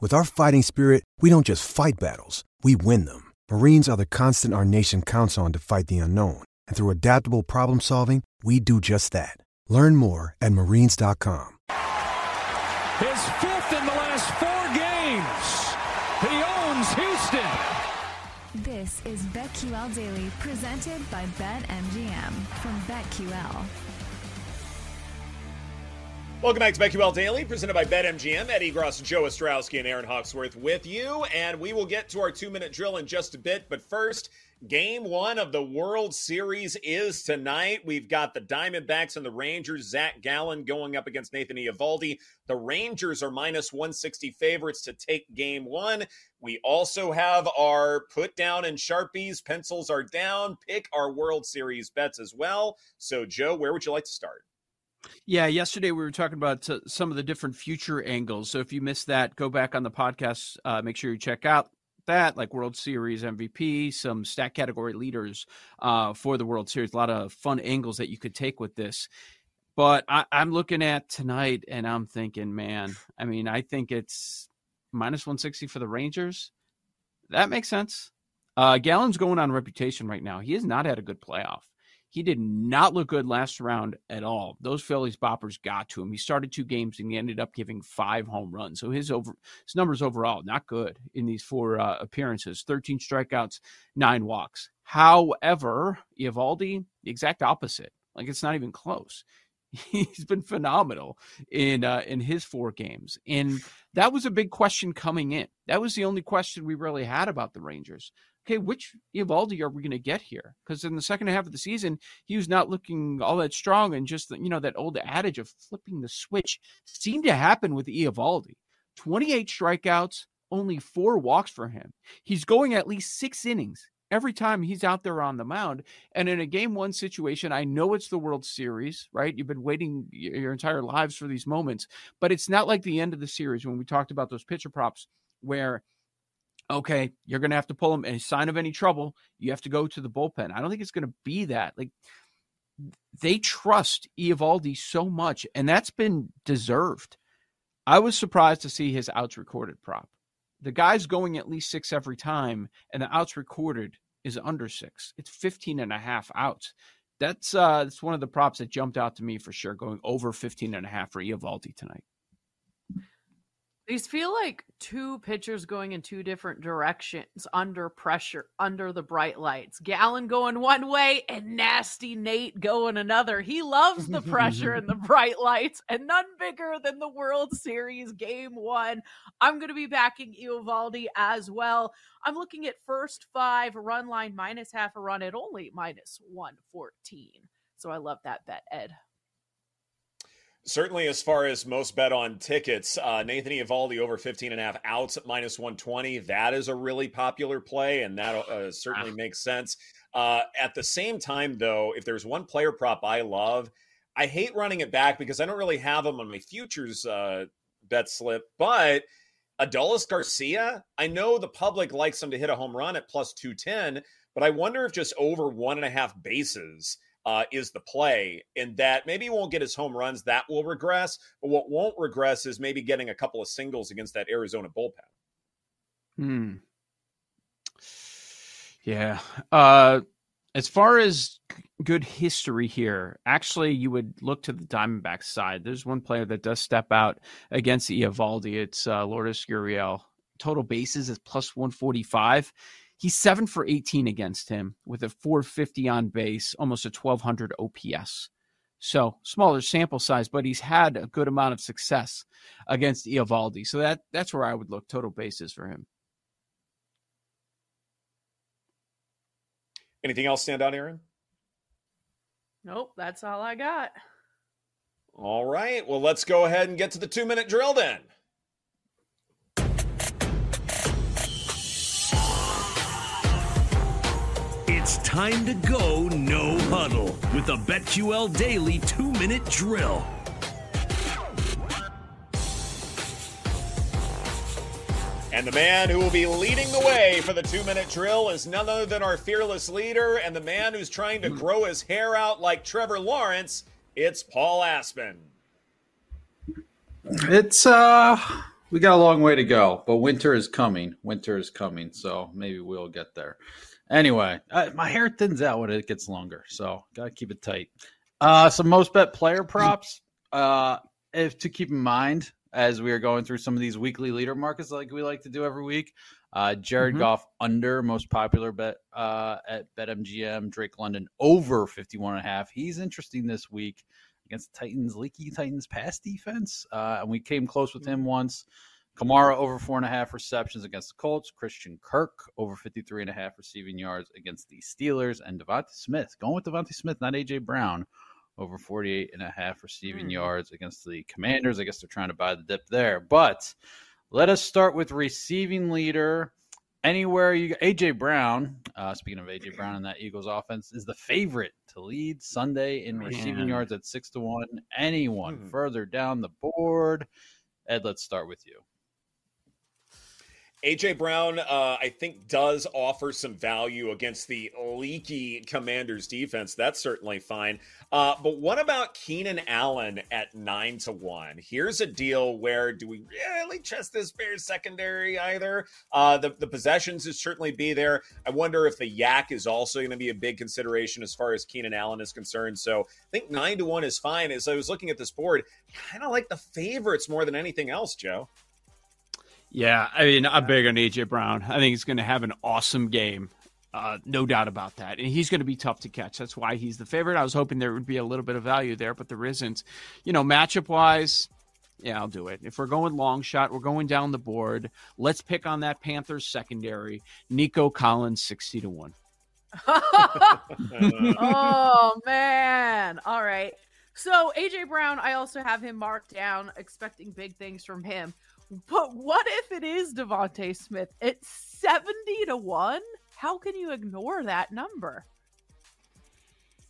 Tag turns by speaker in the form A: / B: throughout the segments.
A: With our fighting spirit, we don't just fight battles, we win them. Marines are the constant our nation counts on to fight the unknown. And through adaptable problem solving, we do just that. Learn more at marines.com.
B: His fifth in the last four games. He owns Houston.
C: This is BetQL Daily, presented by BetMGM from BetQL.
D: Welcome back to BetQL Daily, presented by BetMGM. Eddie Gross, Joe Ostrowski, and Aaron Hawksworth with you. And we will get to our two minute drill in just a bit. But first, game one of the World Series is tonight. We've got the Diamondbacks and the Rangers. Zach Gallen going up against Nathan Eovaldi. The Rangers are minus 160 favorites to take game one. We also have our put down and Sharpies. Pencils are down. Pick our World Series bets as well. So, Joe, where would you like to start?
E: Yeah, yesterday we were talking about uh, some of the different future angles. So if you missed that, go back on the podcast. Uh, make sure you check out that, like World Series MVP, some stat category leaders uh, for the World Series. A lot of fun angles that you could take with this. But I, I'm looking at tonight and I'm thinking, man, I mean, I think it's minus 160 for the Rangers. That makes sense. Uh, Gallen's going on reputation right now. He has not had a good playoff. He did not look good last round at all. Those Phillies boppers got to him. He started two games and he ended up giving five home runs. So his over his numbers overall not good in these four uh, appearances. 13 strikeouts, nine walks. However, Eovaldi, the exact opposite. Like it's not even close. He's been phenomenal in uh, in his four games, and that was a big question coming in. That was the only question we really had about the Rangers okay, which Eovaldi are we going to get here? Because in the second half of the season, he was not looking all that strong, and just you know that old adage of flipping the switch seemed to happen with Eovaldi. Twenty-eight strikeouts, only four walks for him. He's going at least six innings every time he's out there on the mound. And in a game one situation, I know it's the World Series, right? You've been waiting your entire lives for these moments, but it's not like the end of the series when we talked about those pitcher props where okay, you're going to have to pull him. Any sign of any trouble, you have to go to the bullpen. I don't think it's going to be that. Like they trust Eovaldi so much, and that's been deserved. I was surprised to see his outs recorded prop. The guy's going at least six every time, and the outs recorded is under six. It's 15 and a half outs. That's uh that's one of the props that jumped out to me for sure, going over 15 and a half for Eovaldi tonight.
F: These feel like two pitchers going in two different directions under pressure, under the bright lights. Gallen going one way and nasty Nate going another. He loves the pressure and the bright lights, and none bigger than the World Series game one. I'm going to be backing Eovaldi as well. I'm looking at first five run line minus half a run at only minus 114. So I love that bet, Ed
D: certainly as far as most bet on tickets uh, nathan over 15 and a half outs at minus 120 that is a really popular play and that uh, certainly ah. makes sense uh, at the same time though if there's one player prop i love i hate running it back because i don't really have them on my futures uh, bet slip but adolis garcia i know the public likes him to hit a home run at plus 210 but i wonder if just over one and a half bases uh, is the play, and that maybe he won't get his home runs. That will regress, but what won't regress is maybe getting a couple of singles against that Arizona bullpen.
E: Hmm. Yeah. Uh, as far as good history here, actually, you would look to the Diamondbacks side. There's one player that does step out against Eovaldi. It's uh, Lourdes Gurriel. Total bases is plus 145 He's seven for 18 against him with a 450 on base, almost a 1200 OPS. So smaller sample size, but he's had a good amount of success against Eovaldi. So that that's where I would look total bases for him.
D: Anything else stand out, Aaron?
F: Nope, that's all I got.
D: All right. Well, let's go ahead and get to the two minute drill then.
G: It's time to go no huddle with the BetQL Daily two minute drill.
D: And the man who will be leading the way for the two minute drill is none other than our fearless leader and the man who's trying to grow his hair out like Trevor Lawrence. It's Paul Aspen.
H: It's uh we got a long way to go, but winter is coming. Winter is coming, so maybe we'll get there. Anyway, uh, my hair thins out when it gets longer, so gotta keep it tight. Uh, some most bet player props. Uh, if to keep in mind as we are going through some of these weekly leader markets, like we like to do every week. Uh, Jared
E: Mhm.
H: Goff under most popular bet uh, at BetMGM. Drake London over 51 and a half. He's interesting this week against the Titans, leaky Titans pass defense. Uh, and we came close with him once. Kamara over four and a half receptions against the Colts. Christian Kirk over 53 and a half receiving yards against the Steelers. And DeVonta Smith, going with DeVonta Smith, not AJ Brown, over 48 and a half receiving
F: Hmm.
H: yards against the Commanders. I guess they're trying to buy the dip there. But let us start with receiving leader. Anywhere you AJ Brown, uh, speaking of AJ Brown and that Eagles offense, is the favorite to lead Sunday in receiving yards at six to one. Anyone
D: Hmm.
H: further down the board? Ed, let's start with you.
D: AJ Brown, uh, I think, does offer some value against the leaky Commanders defense. That's certainly fine. Uh, but what about Keenan Allen at nine to one? Here's a deal where do we really trust this Bears secondary either? Uh, the the possessions is certainly be there. I wonder if the YAC is also going to be a big consideration as far as Keenan Allen is concerned. So I think nine to one is fine. As I was looking at this board, kind of like the favorites more than anything else, Joe.
E: Yeah, I mean, I'm big on AJ Brown. I think he's going to have an awesome game. Uh, no doubt about that. And he's going to be tough to catch. That's why he's the favorite. I was hoping there would be a little bit of value there, but there isn't. You know, matchup wise, yeah, I'll do it. If we're going long shot, we're going down the board. Let's pick on that Panthers secondary. Nico Collins, 60 to 1.
F: oh man. All right. So AJ Brown, I also have him marked down, expecting big things from him. But what if it is DeVonta Smith? It's 70 to 1? How can you ignore that number?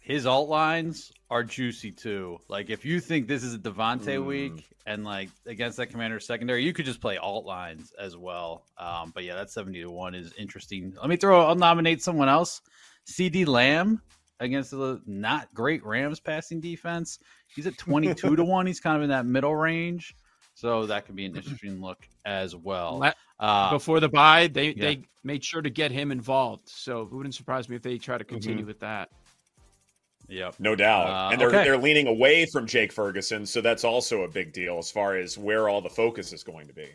H: His alt lines are juicy too. Like if you think this is a Devonte
D: Mm.
H: week and like against that commander secondary, you could just play alt lines as well. Um, but yeah, that 70 to 1 is interesting. Let me throw I'll nominate someone else. CeeDee Lamb against the not great Rams passing defense. He's at 22 to 1. He's kind of in that middle range. So that could be an interesting look as well. Uh,
E: Before the buy, they,
H: yeah.
E: they made sure to get him involved. So it wouldn't surprise me if they try to continue with that.
H: yep.
D: No doubt.
H: Uh,
D: and they're
H: okay.
D: they're leaning away from Jake Ferguson, so that's also a big deal as far as where all the focus is going to be.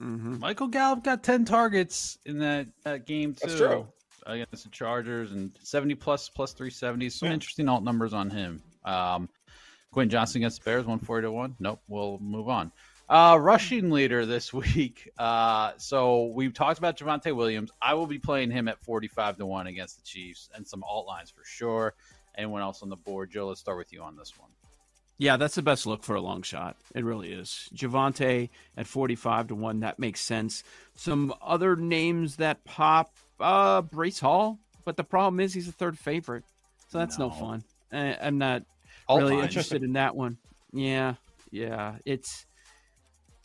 E: Mm-hmm.
H: Michael Gallup got 10 targets in that, that game too.
D: That's true.
H: Against the Chargers and 70 plus plus 370. Some
D: Yeah.
H: interesting alt numbers on him. Um, Quentin Johnston against the Bears, 140 to 1. Nope, we'll move on. Uh, rushing leader this week. Uh, so we've talked about Javonte Williams. I will be playing him at 45 to 1 against the Chiefs and some alt lines for sure. Anyone else on the board? Joe, let's start with you on this one.
E: Yeah, that's the best look for a long shot. It really is. Javante at 45 to 1, that makes sense. Some other names that pop, uh, Breece Hall, but the problem is he's a third favorite. So that's no,
H: No.
E: fun. I, I'm not
H: Alt
E: really
H: lines.
E: interested in that one. Yeah, yeah. It's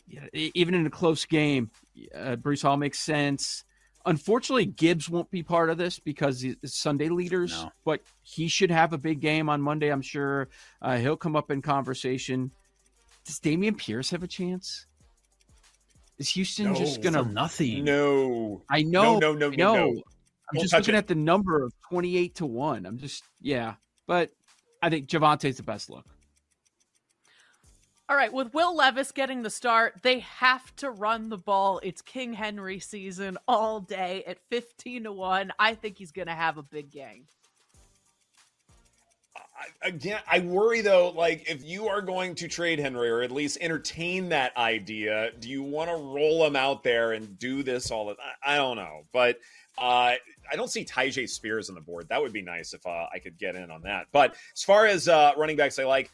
E: yeah, even in a close game, uh, Breece Hall makes sense. Unfortunately, Gibbs won't be part of this because he's Sunday leaders,
H: No.
E: but he should have a big game on Monday. I'm sure uh, he'll come up in conversation. Does Dameon Pierce have a chance? Is Houston
D: No.
E: just gonna?
H: nothing.
D: No.
E: I know,
D: no, no,
E: I
D: no, no.
E: I'm
D: Don't
E: just looking
D: it.
E: at the number of 28 to one. I'm just yeah, but I think Javonte's the best look.
F: All right, with Will Levis getting the start, they have to run the ball. It's King Henry season all day at 15 to 1. I think he's going to have a big game.
D: I, again, I worry though, like if you are going to trade Henry or at least entertain that idea, do you want to roll him out there and do this all? The, I, I don't know, but uh, I don't see Tyjae Spears on the board. That would be nice if uh, I could get in on that. But as far as uh, running backs, I like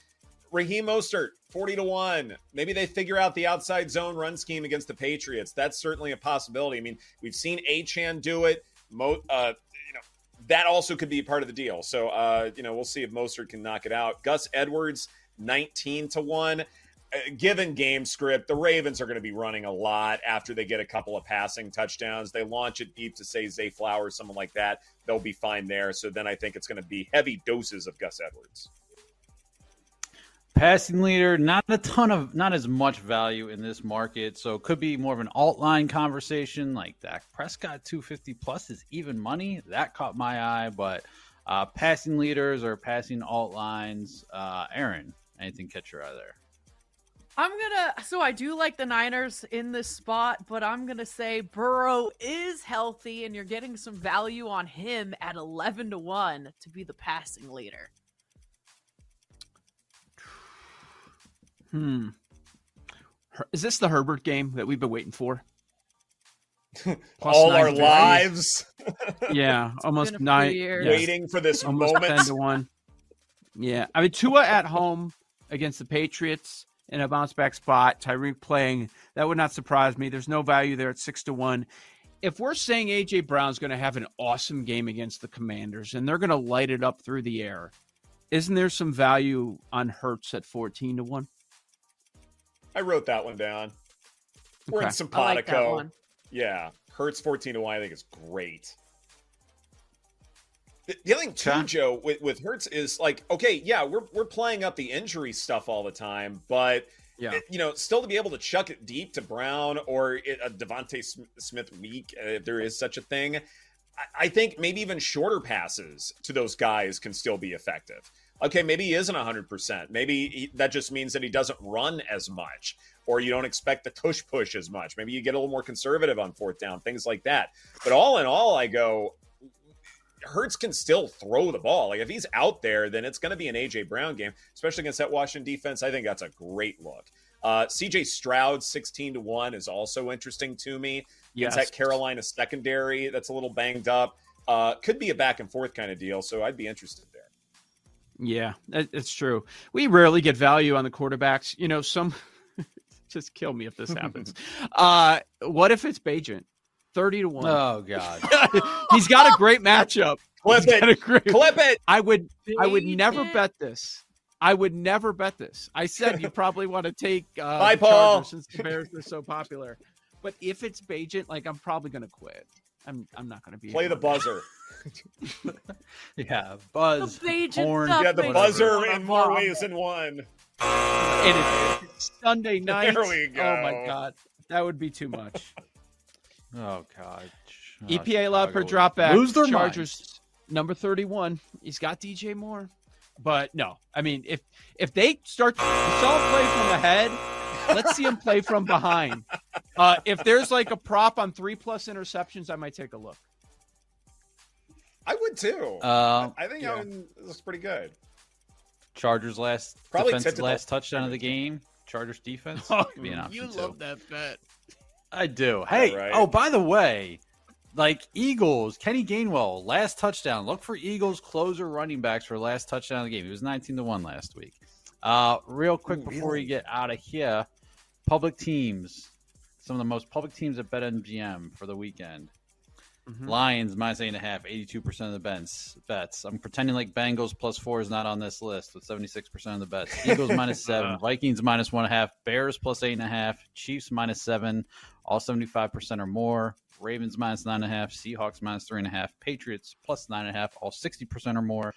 D: Raheem Mostert, 40 to 1. Maybe they figure out the outside zone run scheme against the Patriots. That's certainly a possibility. I mean, we've seen Achane do it. Mo, uh, you know, that also could be part of the deal. So, uh, you know, we'll see if Mostert can knock it out. Gus Edwards, 19 to 1. Uh, given game script, the Ravens are going to be running a lot after they get a couple of passing touchdowns. They launch it deep to say Zay Flowers, someone like that. They'll be fine there. So then I think it's going to be heavy doses of Gus Edwards.
H: Passing leader, not a ton of, not as much value in this market. So it could be more of an alt line conversation like Dak Prescott 250 plus is even money. That caught my eye. But uh, passing leaders or passing alt lines, uh, Aaron, anything catch your eye there?
F: I'm gonna. So I do like the Niners in this spot, but I'm gonna say Burrow is healthy, and you're getting some value on him at 11 to one to be the passing leader.
E: Hmm. Is this the Herbert game that we've been waiting for?
D: All our lives.
E: yeah, almost nine.
D: Yes. Waiting for this
E: almost
D: moment.
E: Ten to one. Yeah, I mean Tua at home against the Patriots in a bounce back spot. Tyreek playing that would not surprise me. There's no value there at six to one. If we're saying AJ Brown's going to have an awesome game against the Commanders and they're going to light it up through the air, isn't there some value on Hurts at fourteen to one?
D: I wrote that one down. We're okay. in simpatico. Like yeah. Hurts 14 to 1, I think is great. The, the other thing too, okay. Joe, with, with Hurts is like, okay, yeah, we're we're playing up the injury stuff all the time, but yeah. you know, still to be able to chuck it deep to Brown or a DeVonta Smith week, uh, if there is such a thing, I, I think maybe even shorter passes to those guys can still be effective okay, maybe he isn't 100%. Maybe he, that just means that he doesn't run as much, or you don't expect the tush push as much. Maybe you get a little more conservative on fourth down, things like that. But all in all, I go, Hurts can still throw the ball. Like if he's out there, then it's going to be an AJ Brown game, especially against that Washington defense. I think that's a great look. Uh, CJ Stroud, 16 to 1, is also interesting to me. Yes. It's that Carolina secondary that's a little banged up. Uh, could be a back and forth kind of deal. So I'd be interested. There.
E: Yeah, it's true. We rarely get value on the quarterbacks. You know, some just kill me if this happens. uh, what if it's Bagent? 30 to 1.
H: Oh god.
E: He's got a great matchup.
D: Clip
E: He's
D: it. Great... Clip it.
E: I would I would never bet this. I would never bet this. I said you probably want to take uh
D: Bye, Paul.
E: since the Bears are so popular. But if it's Bagent, like I'm probably going to quit. I'm I'm not going to be
D: Play the buzzer.
H: yeah, buzz.
F: The
D: horn. Yeah, the buzzer in more ways than one.
E: And it's Sunday night.
D: There we go.
E: Oh my god, that would be too much.
H: Oh god.
E: Oh, EPA allowed per drop back. Lose their Chargers minds. number thirty-one. He's got DJ Moore, but no. I mean, if if they start, to saw play from the head. Let's see him play from behind. Uh, if there's like a prop on three plus interceptions, I might take a look.
D: I would too.
H: Uh,
D: I think yeah. that looks pretty good.
H: Chargers last Probably defense, last touchdown of the game. Chargers defense.
E: Oh, you too. love that bet.
H: I do. Hey, right. oh by the way, like Eagles, Kenny Gainwell last touchdown. Look for Eagles closer running backs for last touchdown of the game. He was nineteen to one last week. Uh, real quick Ooh, before really? we get out of here, public teams. Some of the most public teams at BetMGM for the weekend. Mm-hmm. Lions minus eight and a half, 82% of the bets. bets. I'm pretending like Bengals plus four is not on this list with 76% of the bets. Eagles minus seven, Vikings minus one and a half, Bears plus eight and a half, Chiefs minus seven, all 75% or more. Ravens minus nine and a half, Seahawks minus three and a half, Patriots plus nine and a half, all 60% or more.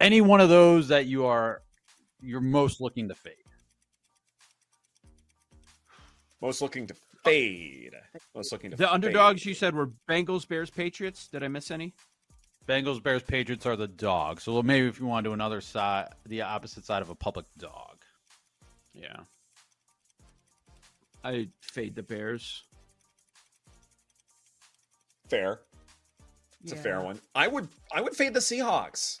H: Any one of those that you are you're most looking to fade.
D: Most looking to fade. I was looking to fade.
E: the underdogs you said were Bengals, Bears, Patriots. Did I miss any?
H: Bengals, Bears, Patriots are the dogs. So maybe if you want to do another side, the opposite side of a public dog.
E: Yeah. I fade the Bears.
D: Fair. It's a fair one. I would I would fade the Seahawks.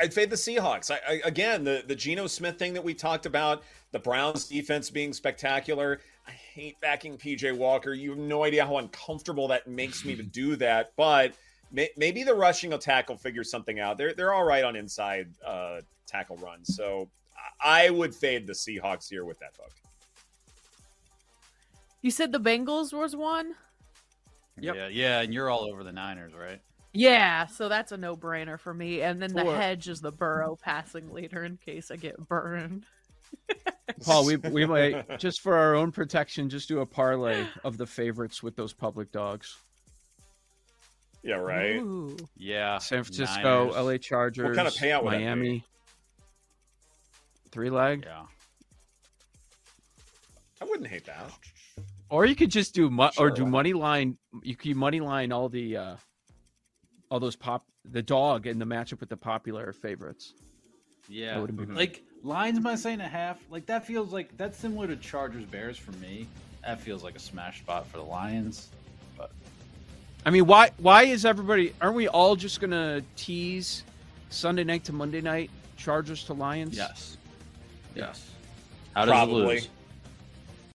D: I'd fade the Seahawks. I, I again the the Geno Smith thing that we talked about, the Browns defense being spectacular. I hate backing PJ Walker. You have no idea how uncomfortable that makes me to do that. But may, maybe the rushing attack will figure something out. They're they're all right on inside uh, tackle runs. So I would fade the Seahawks here with that book.
F: You said the Bengals was one?
E: Yep.
H: Yeah, yeah, and you're all over the Niners, right?
F: Yeah, so that's a no brainer for me. And then the
E: Four.
F: hedge is the Burrow passing leader in case I get burned.
E: Paul, we we might just for our own protection, just do a parlay of the favorites with those public dogs.
D: Yeah, right.
F: Ooh.
H: Yeah.
E: San Francisco,
H: Niners.
E: LA Chargers,
D: kind of payout would?
E: Miami. Three leg,
H: Yeah.
D: I wouldn't hate that.
E: Or you could just do mu- or do
D: why
E: money line. You could money line all the uh all those pop the dog in the matchup with the popular favorites.
H: Yeah.
E: That would've been-
H: Like lines minus eight and a half. Like that feels like that's similar to Chargers Bears for me. That feels like a smash spot for the Lions. But
E: I mean, why why is everybody? Aren't we all just gonna tease Sunday night to Monday night Chargers to Lions?
H: yes. Yes. How does
D: Probably.
H: it lose?